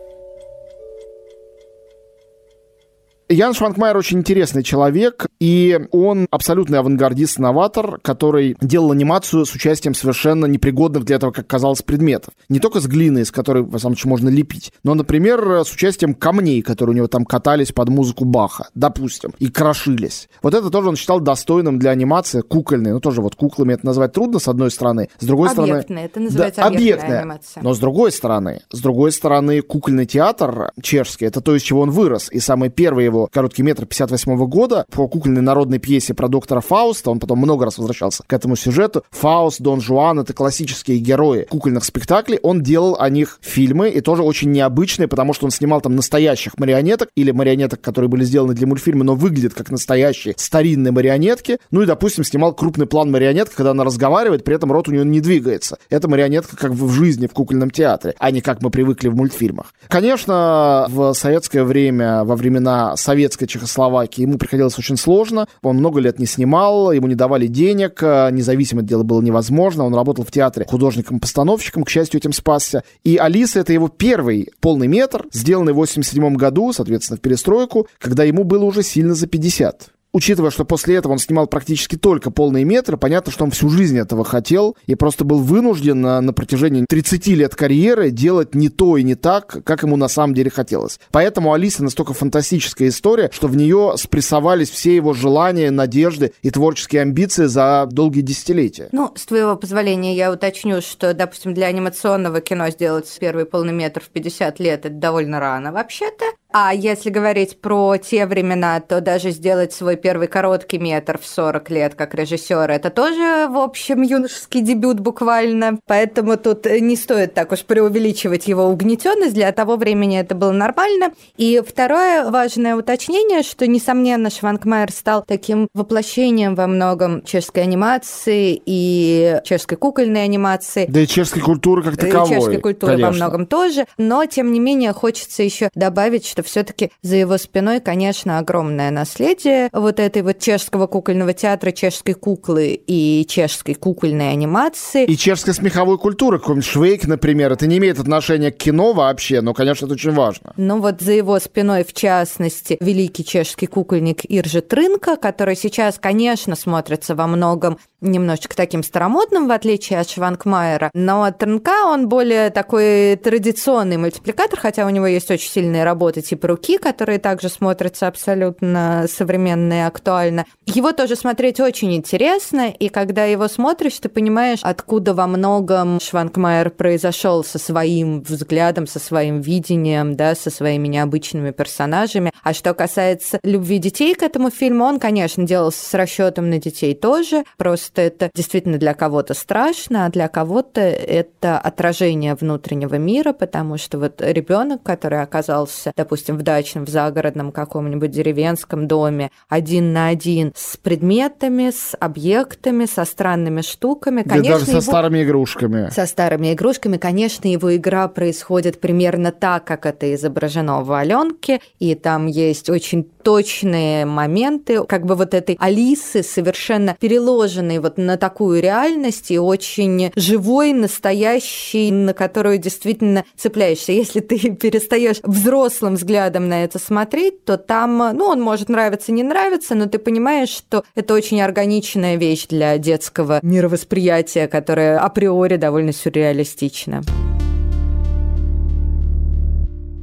Ян Шванкмайер очень интересный человек, и он абсолютный авангардист-новатор, который делал анимацию с участием совершенно непригодных для этого, как казалось, предметов. Не только с глиной, из которой, в самом случае, можно лепить, но, например, с участием камней, которые у него там катались под музыку Баха, допустим, и крошились. Вот это тоже он считал достойным для анимации, кукольной. Ну, тоже вот куклами это назвать трудно, с одной стороны. С другой стороны... Объектная, это называется Да, объектная объектная. анимация. Но с другой стороны, с другой стороны, кукольный театр чешский, это то, из чего он вырос. И самый первый его короткий метр 58 года по кукольной народной пьесе про доктора Фауста, он потом много раз возвращался к этому сюжету. Фауст, Дон Жуан — это классические герои кукольных спектаклей. Он делал о них фильмы, и тоже очень необычные, потому что он снимал там настоящих марионеток или марионеток, которые были сделаны для мультфильма, но выглядят как настоящие старинные марионетки. Ну и, допустим, снимал крупный план марионетки, когда она разговаривает, при этом рот у нее не двигается. Это марионетка как в жизни в кукольном театре, а не как мы привыкли в мультфильмах. Конечно, в советское время, во времена советской Чехословакии, ему приходилось очень сложно. Он много лет не снимал, ему не давали денег, независимо это дело было невозможно. Он работал в театре художником-постановщиком, к счастью, этим спасся. И «Алиса» — это его первый полный метр, сделанный в 87 году, соответственно, в перестройку, когда ему было уже сильно за 50 учитывая, что после этого он снимал практически только полные метры, понятно, что он всю жизнь этого хотел и просто был вынужден на, на протяжении 30 лет карьеры делать не то и не так, как ему на самом деле хотелось. Поэтому Алиса настолько фантастическая история, что в нее спрессовались все его желания, надежды и творческие амбиции за долгие десятилетия. Ну, с твоего позволения я уточню, что, допустим, для анимационного кино сделать первый полный метр в 50 лет – это довольно рано вообще-то. А если говорить про те времена, то даже сделать свой первый короткий метр в 40 лет как режиссер, это тоже, в общем, юношеский дебют буквально. Поэтому тут не стоит так уж преувеличивать его угнетенность. Для того времени это было нормально. И второе важное уточнение, что, несомненно, Шванкмайер стал таким воплощением во многом чешской анимации и чешской кукольной анимации. Да и чешской культуры как таковой. И чешской культуры конечно. во многом тоже. Но, тем не менее, хочется еще добавить, что все-таки за его спиной, конечно, огромное наследие вот этой вот чешского кукольного театра, чешской куклы и чешской кукольной анимации. И чешской смеховой культуры, какой-нибудь Швейк, например, это не имеет отношения к кино вообще, но, конечно, это очень важно. Ну вот за его спиной, в частности, великий чешский кукольник Иржи Трынка, который сейчас, конечно, смотрится во многом немножечко таким старомодным, в отличие от Шванкмайера, но Трынка, он более такой традиционный мультипликатор, хотя у него есть очень сильные работы типа руки, которые также смотрятся абсолютно современно и актуально. Его тоже смотреть очень интересно, и когда его смотришь, ты понимаешь, откуда во многом Шванкмайер произошел со своим взглядом, со своим видением, да, со своими необычными персонажами. А что касается любви детей к этому фильму, он, конечно, делался с расчетом на детей тоже, просто это действительно для кого-то страшно, а для кого-то это отражение внутреннего мира, потому что вот ребенок, который оказался, допустим, в дачном, в загородном каком-нибудь деревенском доме, один на один с предметами, с объектами, со странными штуками. Конечно, да даже со его... старыми игрушками. Со старыми игрушками. Конечно, его игра происходит примерно так, как это изображено в Аленке, и там есть очень точные моменты, как бы вот этой Алисы, совершенно переложенной вот на такую реальность и очень живой, настоящий, на которую действительно цепляешься. Если ты перестаешь взрослым взглядом на это смотреть, то там, ну, он может нравиться, не нравиться, но ты понимаешь, что это очень органичная вещь для детского мировосприятия, которое априори довольно сюрреалистично.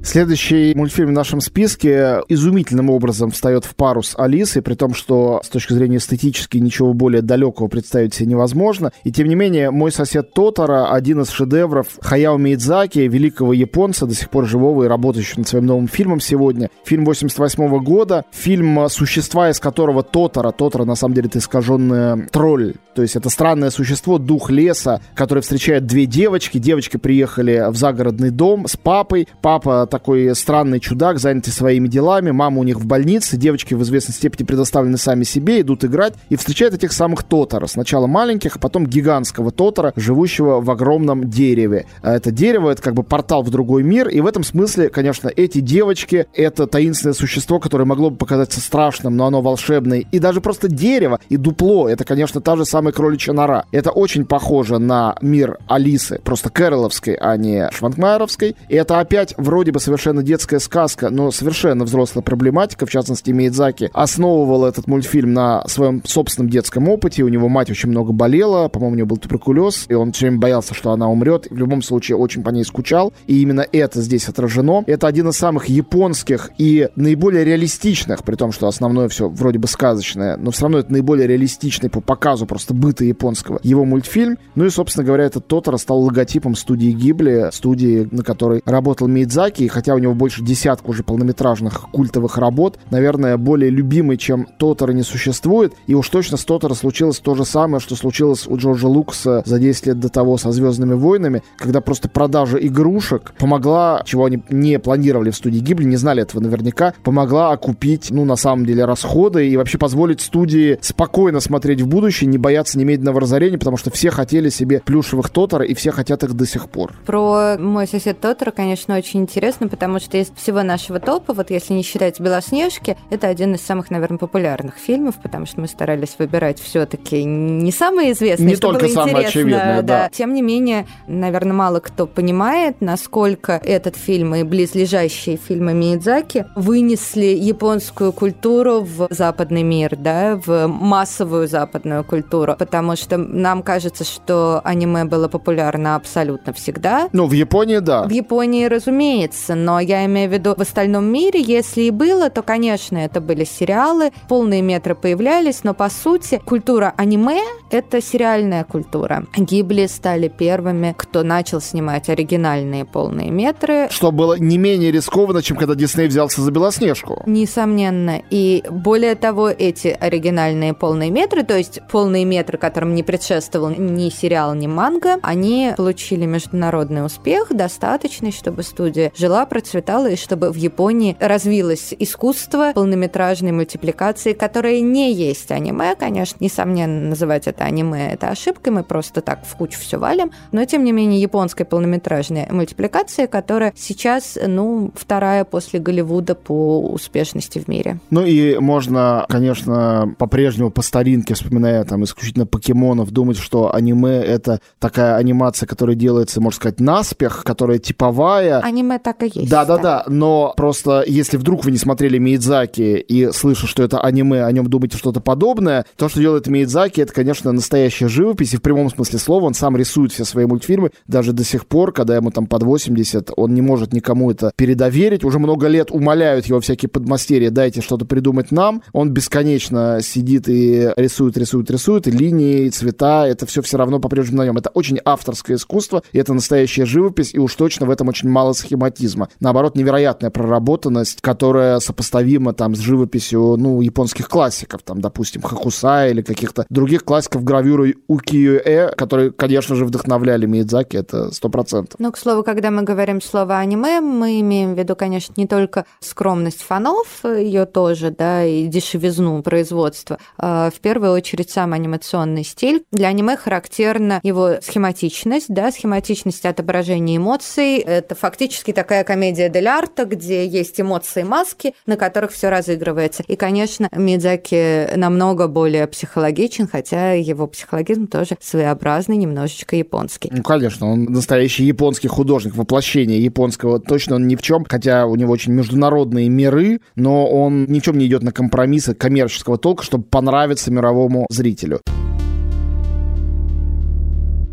Следующий мультфильм в нашем списке изумительным образом встает в пару с Алисой, при том, что с точки зрения эстетически ничего более далекого представить себе невозможно. И тем не менее, «Мой сосед Тотара» — один из шедевров Хаяо Миядзаки, великого японца, до сих пор живого и работающего над своим новым фильмом сегодня. Фильм 88 года, фильм, существа из которого Тотара, Тотара на самом деле это искаженный тролль, то есть это странное существо, дух леса, который встречает две девочки. Девочки приехали в загородный дом с папой. Папа такой странный чудак, занятый своими делами. Мама у них в больнице. Девочки в известной степени предоставлены сами себе, идут играть и встречают этих самых Тотора. Сначала маленьких, а потом гигантского Тотора, живущего в огромном дереве. А это дерево — это как бы портал в другой мир. И в этом смысле, конечно, эти девочки — это таинственное существо, которое могло бы показаться страшным, но оно волшебное. И даже просто дерево и дупло — это, конечно, та же самая кроличья нора. Это очень похоже на мир Алисы, просто Кэроловской, а не Шванкмайеровской. И это опять вроде бы совершенно детская сказка, но совершенно взрослая проблематика. В частности, Миядзаки основывал этот мультфильм на своем собственном детском опыте. У него мать очень много болела, по-моему, у нее был туберкулез, и он все время боялся, что она умрет. В любом случае, очень по ней скучал. И именно это здесь отражено. Это один из самых японских и наиболее реалистичных, при том, что основное все вроде бы сказочное, но все равно это наиболее реалистичный по показу просто быта японского его мультфильм. Ну и, собственно говоря, этот Тотора стал логотипом студии Гибли, студии, на которой работал Мидзаки. И хотя у него больше десятка уже полнометражных культовых работ, наверное, более любимый, чем Тотора не существует. И уж точно с Тотора случилось то же самое, что случилось у Джорджа Лукаса за 10 лет до того со «Звездными войнами», когда просто продажа игрушек помогла, чего они не планировали в студии Гибли, не знали этого наверняка, помогла окупить, ну, на самом деле, расходы и вообще позволить студии спокойно смотреть в будущее, не бояться немедленного разорения, потому что все хотели себе плюшевых Тотора, и все хотят их до сих пор. Про мой сосед Тотора, конечно, очень интересно, потому что из всего нашего топа, вот если не считать Белоснежки, это один из самых, наверное, популярных фильмов, потому что мы старались выбирать все-таки не самые известные, не только самые очевидные, да. да. Тем не менее, наверное, мало кто понимает, насколько этот фильм и близлежащие фильмы Миядзаки вынесли японскую культуру в западный мир, да, в массовую западную культуру, потому что нам кажется, что аниме было популярно абсолютно всегда. Ну, в Японии, да. В Японии, разумеется, но я имею в виду в остальном мире, если и было, то, конечно, это были сериалы, полные метры появлялись, но, по сути, культура аниме — это сериальная культура. Гибли стали первыми, кто начал снимать оригинальные полные метры. Что было не менее рискованно, чем когда Дисней взялся за Белоснежку. Несомненно. И более того, эти оригинальные полные метры, то есть полные метры, которым не предшествовал ни сериал, ни манга, они получили международный успех, достаточный, чтобы студия жила, процветала, и чтобы в Японии развилось искусство полнометражной мультипликации, которое не есть аниме. Конечно, несомненно, называть это аниме – это ошибка, мы просто так в кучу все валим, но, тем не менее, японская полнометражная мультипликация, которая сейчас, ну, вторая после Голливуда по успешности в мире. Ну и можно, конечно, по-прежнему по старинке, вспоминая там исключительно покемонов, думать, что аниме — это такая анимация, которая делается, можно сказать, наспех, которая типовая. Аниме так и есть. Да-да-да, но просто если вдруг вы не смотрели Миядзаки и слыша, что это аниме, о нем думаете что-то подобное, то, что делает Миядзаки, это, конечно, настоящая живопись, и в прямом смысле слова он сам рисует все свои мультфильмы, даже до сих пор, когда ему там под 80, он не может никому это передоверить, уже много лет умоляют его всякие подмастерья, дайте что-то придумать нам, он бесконечно сидит и рисует, рисует, рисует, и линии, и цвета, это все все равно по-прежнему на нем. Это очень авторское искусство, и это настоящая живопись, и уж точно в этом очень мало схематизма. Наоборот, невероятная проработанность, которая сопоставима там с живописью, ну, японских классиков, там, допустим, Хакуса или каких-то других классиков гравюры Укиё-э, которые, конечно же, вдохновляли Миядзаки, это сто процентов. Ну, к слову, когда мы говорим слово аниме, мы имеем в виду, конечно, не только скромность фанов, ее тоже, да, и дешевизну производства. А в первую очередь сам анимационный стиль. Для аниме характерна его схематичность, да, схематичность отображения эмоций. Это фактически такая комедия дель арта, где есть эмоции маски, на которых все разыгрывается. И, конечно, Мидзаки намного более психологичен, хотя его психологизм тоже своеобразный, немножечко японский. Ну, конечно, он настоящий японский художник, воплощение японского. Точно он ни в чем, хотя у него очень международные миры, но он ни в чем не идет на компромиссы коммерческого толка, чтобы понравиться мировому зрителю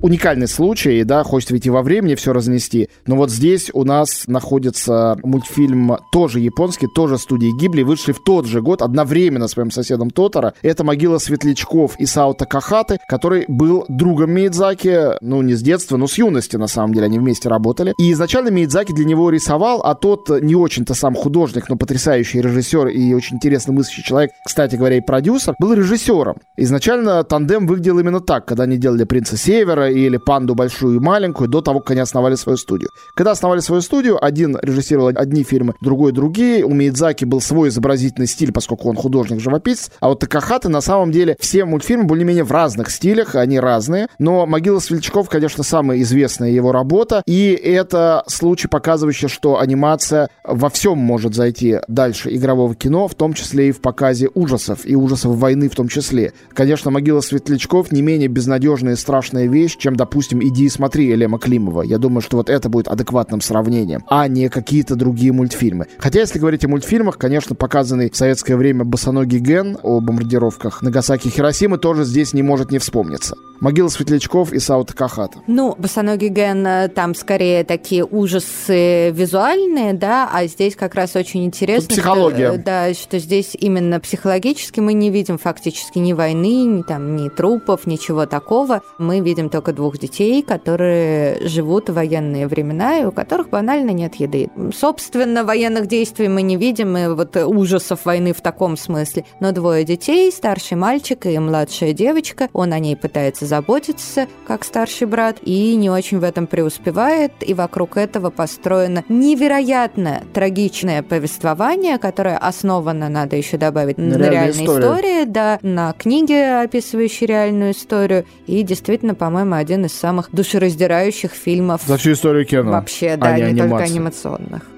уникальный случай, да, хочется ведь и во времени все разнести, но вот здесь у нас находится мультфильм тоже японский, тоже студии Гибли, вышли в тот же год, одновременно с моим соседом Тотора. Это «Могила светлячков» Исао Такахаты, который был другом Миядзаки, ну, не с детства, но с юности, на самом деле, они вместе работали. И изначально Миядзаки для него рисовал, а тот не очень-то сам художник, но потрясающий режиссер и очень интересно мыслящий человек, кстати говоря, и продюсер, был режиссером. Изначально тандем выглядел именно так, когда они делали «Принца Севера», или «Панду большую и маленькую» до того, как они основали свою студию. Когда основали свою студию, один режиссировал одни фильмы, другой другие. У Миядзаки был свой изобразительный стиль, поскольку он художник-живописец. А вот Такахаты на самом деле все мультфильмы более-менее в разных стилях, они разные. Но «Могила светлячков», конечно, самая известная его работа. И это случай, показывающий, что анимация во всем может зайти дальше игрового кино, в том числе и в показе ужасов, и ужасов войны в том числе. Конечно, «Могила светлячков» не менее безнадежная и страшная вещь, чем, допустим, «Иди и смотри» Элема Климова. Я думаю, что вот это будет адекватным сравнением, а не какие-то другие мультфильмы. Хотя, если говорить о мультфильмах, конечно, показанный в советское время «Босоногий Ген» о бомбардировках Нагасаки и Хиросимы тоже здесь не может не вспомниться. Могила светлячков и Саута Кахата. Ну, босоногий Ген, э, там скорее такие ужасы визуальные, да, а здесь как раз очень интересно. Тут психология. Что, да, что здесь именно психологически мы не видим фактически ни войны, ни, там, ни трупов, ничего такого. Мы видим только двух детей, которые живут в военные времена и у которых банально нет еды. Собственно, военных действий мы не видим, и вот ужасов войны в таком смысле. Но двое детей, старший мальчик и младшая девочка, он о ней пытается заботиться, как старший брат, и не очень в этом преуспевает, и вокруг этого построено невероятно трагичное повествование, которое основано, надо еще добавить, на, на реальной истории. истории, да, на книге, описывающей реальную историю, и действительно, по-моему, один из самых душераздирающих фильмов. За всю историю кино. Вообще, да, а не, не только анимационных.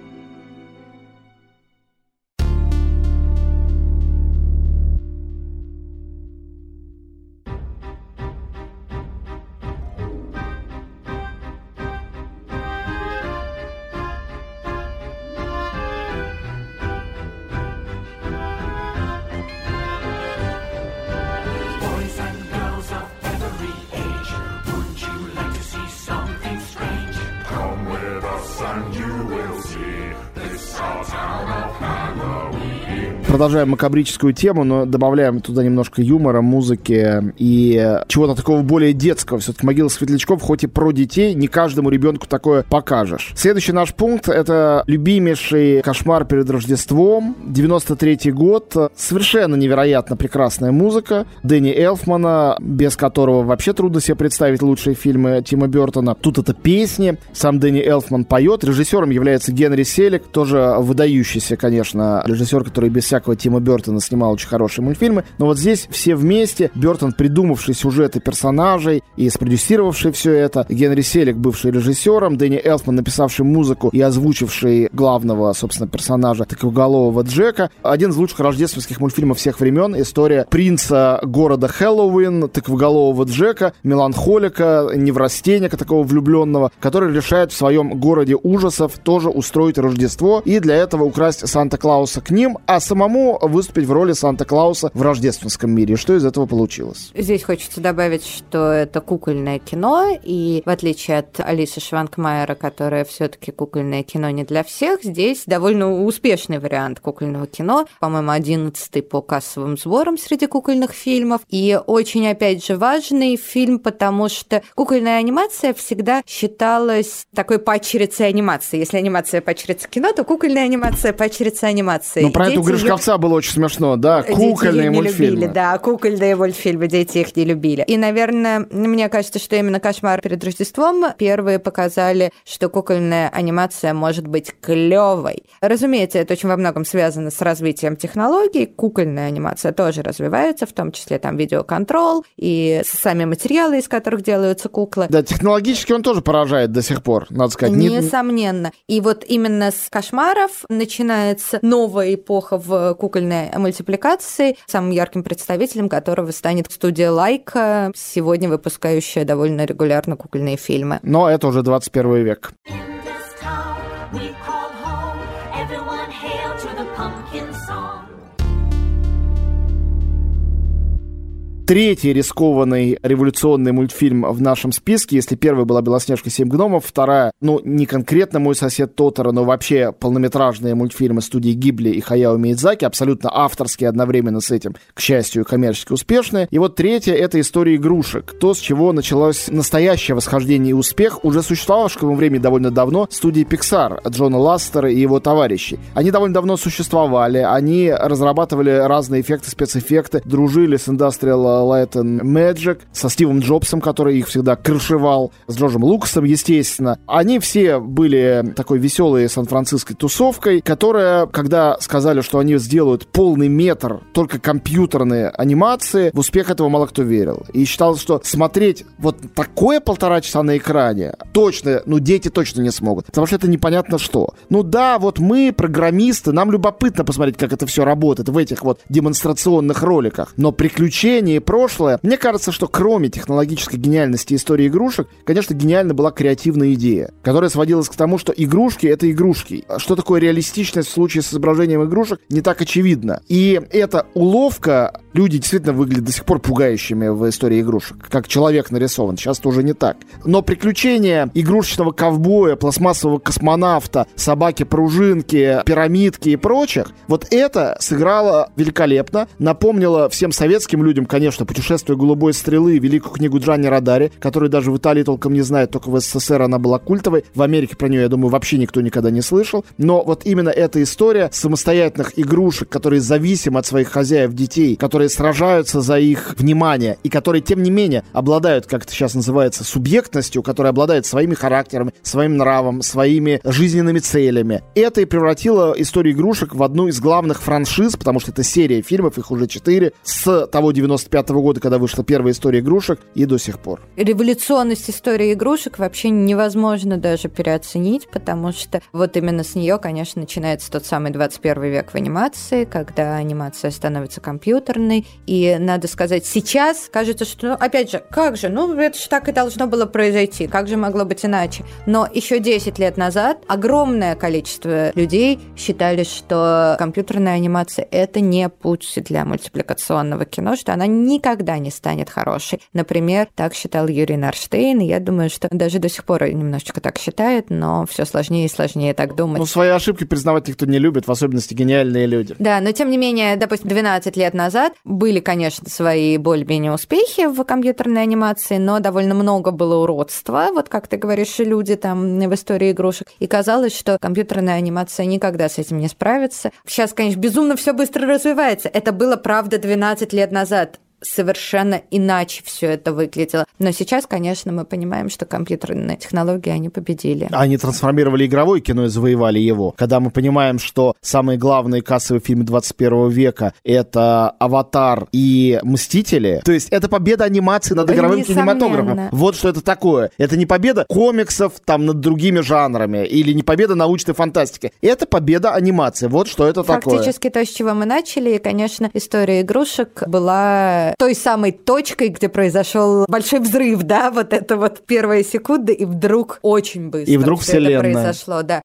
Продолжаем макабрическую тему, но добавляем туда немножко юмора, музыки и чего-то такого более детского. Все-таки «Могила светлячков», хоть и про детей, не каждому ребенку такое покажешь. Следующий наш пункт — это любимейший «Кошмар перед Рождеством», 93 год. Совершенно невероятно прекрасная музыка Дэнни Элфмана, без которого вообще трудно себе представить лучшие фильмы Тима Бертона. Тут это песни, сам Дэнни Элфман поет. Режиссером является Генри Селик, тоже выдающийся, конечно, режиссер, который без всякого всякого Тима Бертона снимал очень хорошие мультфильмы, но вот здесь все вместе, Бертон, придумавший сюжеты персонажей и спродюсировавший все это, Генри Селик, бывший режиссером, Дэнни Элфман, написавший музыку и озвучивший главного, собственно, персонажа, таковоголового Джека. Один из лучших рождественских мультфильмов всех времен. История принца города Хэллоуин, тыквоголового Джека, меланхолика, неврастенника такого влюбленного, который решает в своем городе ужасов тоже устроить Рождество и для этого украсть Санта-Клауса к ним, а самому выступить в роли Санта-Клауса в рождественском мире. Что из этого получилось? Здесь хочется добавить, что это кукольное кино, и в отличие от Алисы Шванкмайера, которая все таки кукольное кино не для всех, здесь довольно успешный вариант кукольного кино. По-моему, одиннадцатый по кассовым сборам среди кукольных фильмов. И очень, опять же, важный фильм, потому что кукольная анимация всегда считалась такой падчерицей анимации. Если анимация падчерица кино, то кукольная анимация падчерица анимации. Ну, про эту Гришковца отца было очень смешно, да, кукольные дети мультфильмы. Любили, да, кукольные мультфильмы, дети их не любили. И, наверное, мне кажется, что именно «Кошмар перед Рождеством» первые показали, что кукольная анимация может быть клевой. Разумеется, это очень во многом связано с развитием технологий. Кукольная анимация тоже развивается, в том числе там видеоконтрол и сами материалы, из которых делаются куклы. Да, технологически он тоже поражает до сих пор, надо сказать. Несомненно. И вот именно с «Кошмаров» начинается новая эпоха в кукольной мультипликации, самым ярким представителем которого станет студия Лайка, сегодня выпускающая довольно регулярно кукольные фильмы. Но это уже 21 век. Третий рискованный революционный мультфильм в нашем списке. Если первая была «Белоснежка. Семь гномов», вторая, ну, не конкретно «Мой сосед Тотора», но вообще полнометражные мультфильмы студии Гибли и Хаяо Миядзаки, абсолютно авторские одновременно с этим, к счастью, коммерчески успешные. И вот третья — это история игрушек. То, с чего началось настоящее восхождение и успех, уже существовавшего во времени довольно давно, студии Pixar, Джона Ластера и его товарищей. Они довольно давно существовали, они разрабатывали разные эффекты, спецэффекты, дружили с Industrial Light and Magic, со Стивом Джобсом, который их всегда крышевал, с Джорджем Лукасом, естественно. Они все были такой веселой сан-франциской тусовкой, которая, когда сказали, что они сделают полный метр только компьютерные анимации, в успех этого мало кто верил. И считал, что смотреть вот такое полтора часа на экране точно, ну, дети точно не смогут. Потому что это непонятно что. Ну да, вот мы, программисты, нам любопытно посмотреть, как это все работает в этих вот демонстрационных роликах. Но приключения прошлое. Мне кажется, что кроме технологической гениальности истории игрушек, конечно, гениальна была креативная идея, которая сводилась к тому, что игрушки — это игрушки. Что такое реалистичность в случае с изображением игрушек, не так очевидно. И эта уловка люди действительно выглядят до сих пор пугающими в истории игрушек, как человек нарисован. Сейчас это уже не так. Но приключения игрушечного ковбоя, пластмассового космонавта, собаки-пружинки, пирамидки и прочих, вот это сыграло великолепно, напомнило всем советским людям, конечно, путешествие голубой стрелы, великую книгу Джанни Радари, которую даже в Италии толком не знают, только в СССР она была культовой. В Америке про нее, я думаю, вообще никто никогда не слышал. Но вот именно эта история самостоятельных игрушек, которые зависимы от своих хозяев детей, которые сражаются за их внимание и которые, тем не менее, обладают, как это сейчас называется, субъектностью, которая обладает своими характерами, своим нравом, своими жизненными целями. Это и превратило историю игрушек в одну из главных франшиз, потому что это серия фильмов, их уже четыре, с того 95 -го года, когда вышла первая история игрушек, и до сих пор. Революционность истории игрушек вообще невозможно даже переоценить, потому что вот именно с нее, конечно, начинается тот самый 21 век в анимации, когда анимация становится компьютерной, и надо сказать, сейчас кажется, что, ну, опять же, как же, ну, это же так и должно было произойти, как же могло быть иначе? Но еще 10 лет назад огромное количество людей считали, что компьютерная анимация – это не путь для мультипликационного кино, что она никогда не станет хорошей. Например, так считал Юрий Нарштейн, и я думаю, что даже до сих пор немножечко так считает, но все сложнее и сложнее так думать. Ну, свои ошибки признавать никто не любит, в особенности гениальные люди. Да, но тем не менее, допустим, 12 лет назад были, конечно, свои более-менее успехи в компьютерной анимации, но довольно много было уродства, вот как ты говоришь, люди там в истории игрушек. И казалось, что компьютерная анимация никогда с этим не справится. Сейчас, конечно, безумно все быстро развивается. Это было, правда, 12 лет назад совершенно иначе все это выглядело. Но сейчас, конечно, мы понимаем, что компьютерные технологии, они победили. Они трансформировали игровое кино и завоевали его. Когда мы понимаем, что самые главные кассовые фильмы 21 века — это «Аватар» и «Мстители», то есть это победа анимации над игровым Несомненно. кинематографом. Вот что это такое. Это не победа комиксов там над другими жанрами или не победа научной фантастики. Это победа анимации. Вот что это Фактически такое. Фактически то, с чего мы начали. И, конечно, история игрушек была той самой точкой, где произошел большой взрыв, да, вот это вот первая секунда, и вдруг очень быстро и вдруг все вселенная. это произошло, да.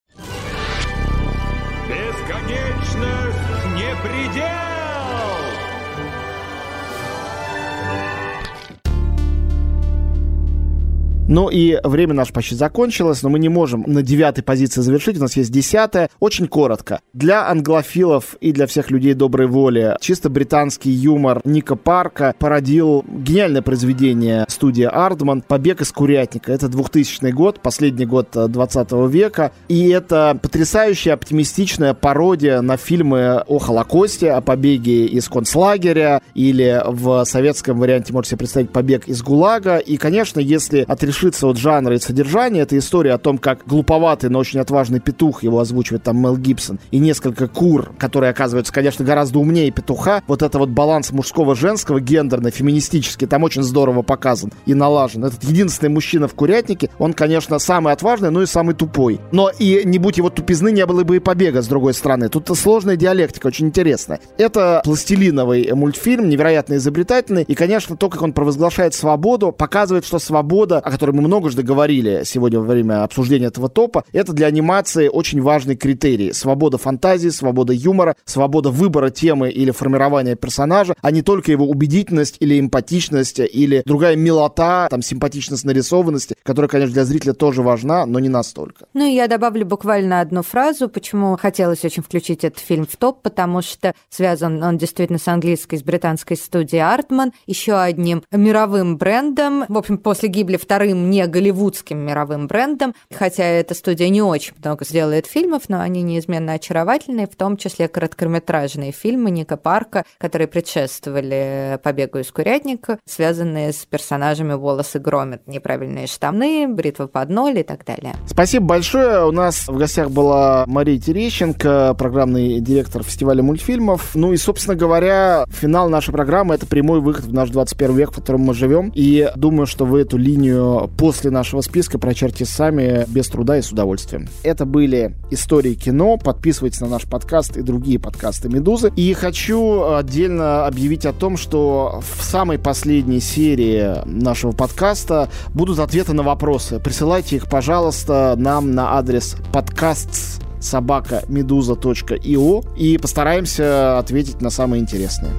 Ну и время наше почти закончилось, но мы не можем на девятой позиции завершить. У нас есть десятая. Очень коротко. Для англофилов и для всех людей доброй воли чисто британский юмор Ника Парка породил гениальное произведение студии Ардман «Побег из курятника». Это 2000 год, последний год 20 э, века. И это потрясающая оптимистичная пародия на фильмы о Холокосте, о побеге из концлагеря или в советском варианте можете себе представить «Побег из ГУЛАГа». И, конечно, если отрешить отрешиться от жанра и содержания. Это история о том, как глуповатый, но очень отважный петух, его озвучивает там Мел Гибсон, и несколько кур, которые оказываются, конечно, гораздо умнее петуха. Вот это вот баланс мужского-женского, гендерно-феминистический, там очень здорово показан и налажен. Этот единственный мужчина в курятнике, он, конечно, самый отважный, но и самый тупой. Но и не будь его тупизны, не было бы и побега, с другой стороны. Тут сложная диалектика, очень интересная. Это пластилиновый мультфильм, невероятно изобретательный, и, конечно, то, как он провозглашает свободу, показывает, что свобода, о которой мы многожды говорили сегодня во время обсуждения этого топа, это для анимации очень важный критерий. Свобода фантазии, свобода юмора, свобода выбора темы или формирования персонажа, а не только его убедительность или эмпатичность, или другая милота, там, симпатичность нарисованности, которая, конечно, для зрителя тоже важна, но не настолько. Ну я добавлю буквально одну фразу, почему хотелось очень включить этот фильм в топ, потому что связан он действительно с английской, с британской студией Артман, еще одним мировым брендом, в общем, после Гибли вторым не голливудским мировым брендом, хотя эта студия не очень много сделает фильмов, но они неизменно очаровательные, в том числе короткометражные фильмы Ника Парка, которые предшествовали «Побегу из курятника», связанные с персонажами «Волосы громят», «Неправильные штаны», «Бритва под ноль» и так далее. Спасибо большое. У нас в гостях была Мария Терещенко, программный директор фестиваля мультфильмов. Ну и, собственно говоря, финал нашей программы — это прямой выход в наш 21 век, в котором мы живем. И думаю, что вы эту линию после нашего списка прочерьте сами без труда и с удовольствием. Это были истории кино. Подписывайтесь на наш подкаст и другие подкасты «Медузы». И хочу отдельно объявить о том, что в самой последней серии нашего подкаста будут ответы на вопросы. Присылайте их, пожалуйста, нам на адрес подкаст собака медуза.io и постараемся ответить на самые интересные.